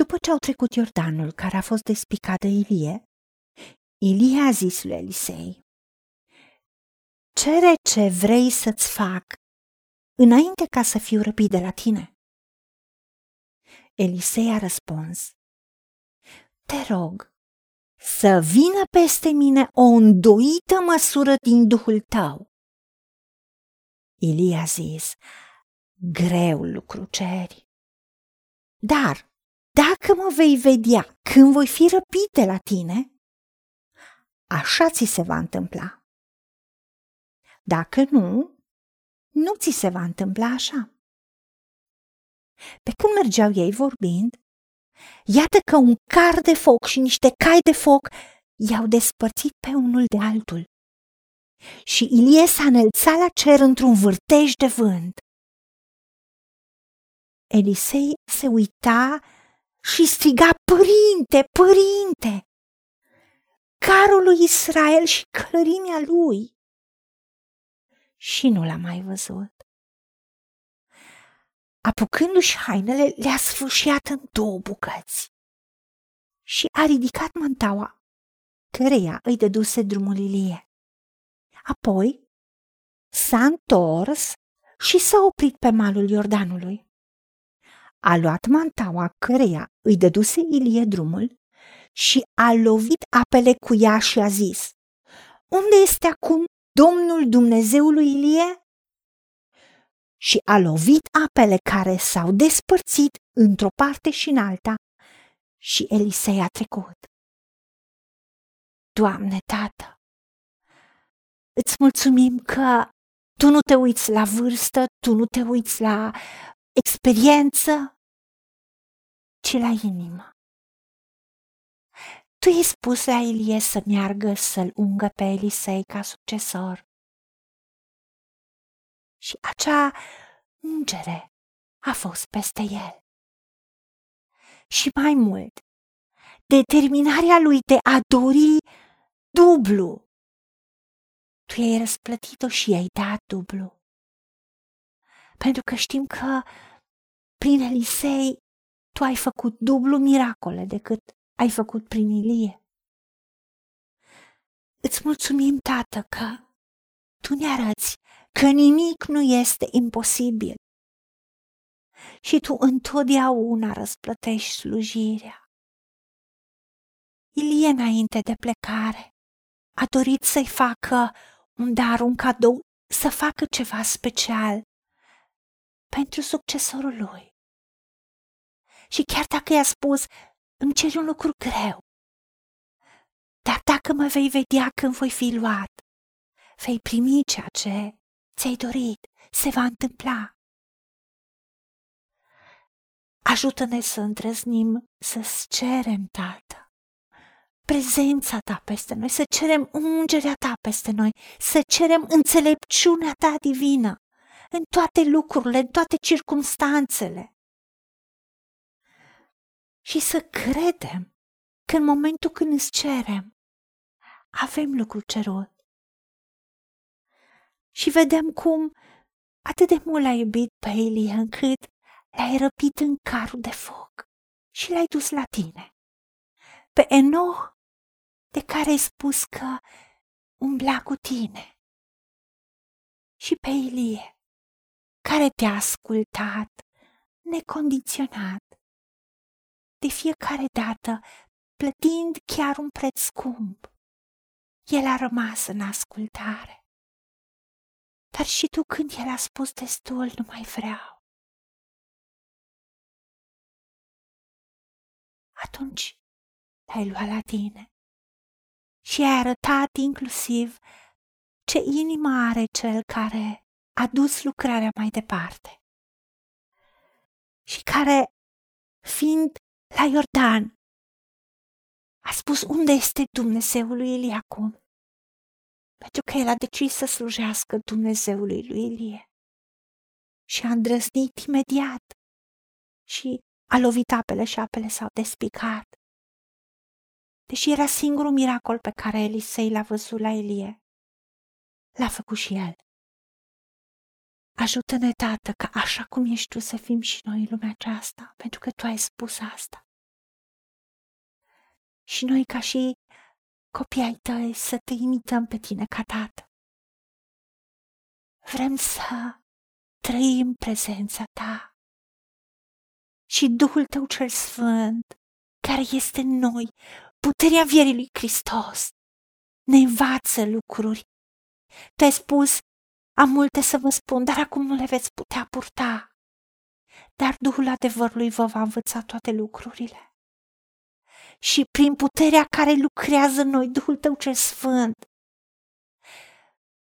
După ce au trecut Iordanul care a fost despicat de Ilie, Ilie a zis lui Elisei, Cere ce vrei să-ți fac înainte ca să fiu răpit de la tine. Elisei a răspuns, Te rog să vină peste mine o îndoită măsură din Duhul tău. Ilie a zis, greu lucru ceri. Dar dacă mă vei vedea când voi fi răpit de la tine, așa ți se va întâmpla. Dacă nu, nu ți se va întâmpla așa. Pe când mergeau ei vorbind, iată că un car de foc și niște cai de foc i-au despărțit pe unul de altul. Și Ilie s-a înălțat la cer într-un vârtej de vânt. Elisei se uita și striga, Părinte, părinte! Carul lui Israel și călărimea lui. Și nu l-a mai văzut. Apucându-și hainele, le-a sfârșiat în două bucăți și a ridicat mantaua, căreia îi dăduse drumul Ilie. Apoi s-a întors și s-a oprit pe malul Iordanului a luat mantaua căreia îi dăduse Ilie drumul și a lovit apele cu ea și a zis, Unde este acum Domnul Dumnezeului Ilie? Și a lovit apele care s-au despărțit într-o parte și în alta și Elisei a trecut. Doamne, Tată, îți mulțumim că tu nu te uiți la vârstă, tu nu te uiți la experiență, ci la inimă. Tu i-ai spus la Ilie să meargă să-l ungă pe Elisei ca succesor. Și acea ungere a fost peste el. Și mai mult, determinarea lui de a dori dublu. Tu i-ai răsplătit-o și i-ai dat dublu. Pentru că știm că prin Elisei tu ai făcut dublu miracole decât ai făcut prin Ilie. Îți mulțumim, Tată, că tu ne arăți că nimic nu este imposibil și tu întotdeauna răsplătești slujirea. Ilie, înainte de plecare, a dorit să-i facă un dar, un cadou, să facă ceva special pentru succesorul lui. Și chiar dacă i-a spus, îmi ceri un lucru greu, dar dacă mă vei vedea când voi fi luat, vei primi ceea ce ți-ai dorit, se va întâmpla. Ajută-ne să îndrăznim să-ți cerem, Tată, prezența Ta peste noi, să cerem ungerea Ta peste noi, să cerem înțelepciunea Ta divină în toate lucrurile, în toate circumstanțele. Și să credem că în momentul când îți cerem, avem lucru cerut. Și vedem cum atât de mult l-ai iubit pe Elie încât l-ai răpit în carul de foc și l-ai dus la tine. Pe Enoch, de care ai spus că umbla cu tine. Și pe Ilie, care te-a ascultat necondiționat, de fiecare dată plătind chiar un preț scump. El a rămas în ascultare. Dar și tu când el a spus destul, nu mai vreau. Atunci l-ai luat la tine și ai arătat inclusiv ce inimă are cel care a dus lucrarea mai departe și care, fiind la Iordan, a spus unde este Dumnezeul lui acum, pentru că el a decis să slujească Dumnezeului lui Ilie și a îndrăznit imediat și a lovit apele și apele s-au despicat. Deși era singurul miracol pe care Elisei l-a văzut la Elie, l-a făcut și el. Ajută-ne, Tată, ca așa cum ești Tu să fim și noi în lumea aceasta, pentru că Tu ai spus asta. și noi ca și copii ai tăi să te imităm pe tine ca tată. Vrem să trăim prezența ta și Duhul tău cel Sfânt, care este în noi, puterea vierii lui Hristos, ne învață lucruri. Tu ai spus, am multe să vă spun, dar acum nu le veți putea purta. Dar Duhul adevărului vă va învăța toate lucrurile. Și prin puterea care lucrează în noi, Duhul tău cel Sfânt,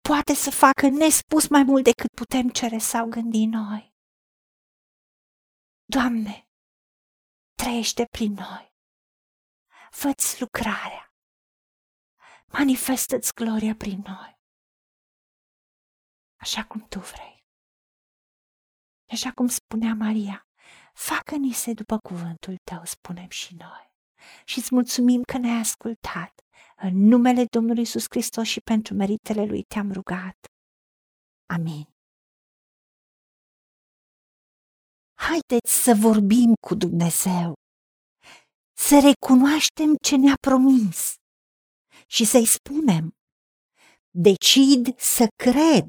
poate să facă nespus mai mult decât putem cere sau gândi noi. Doamne, trăiește prin noi. Fă-ți lucrarea. Manifestă-ți gloria prin noi. Așa cum Tu vrei. Așa cum spunea Maria, facă-ni se după cuvântul Tău, spunem și noi. Și îți mulțumim că ne-ai ascultat. În numele Domnului Isus Hristos și pentru meritele Lui te-am rugat. Amin. Haideți să vorbim cu Dumnezeu, să recunoaștem ce ne-a promis și să-i spunem. Decid să cred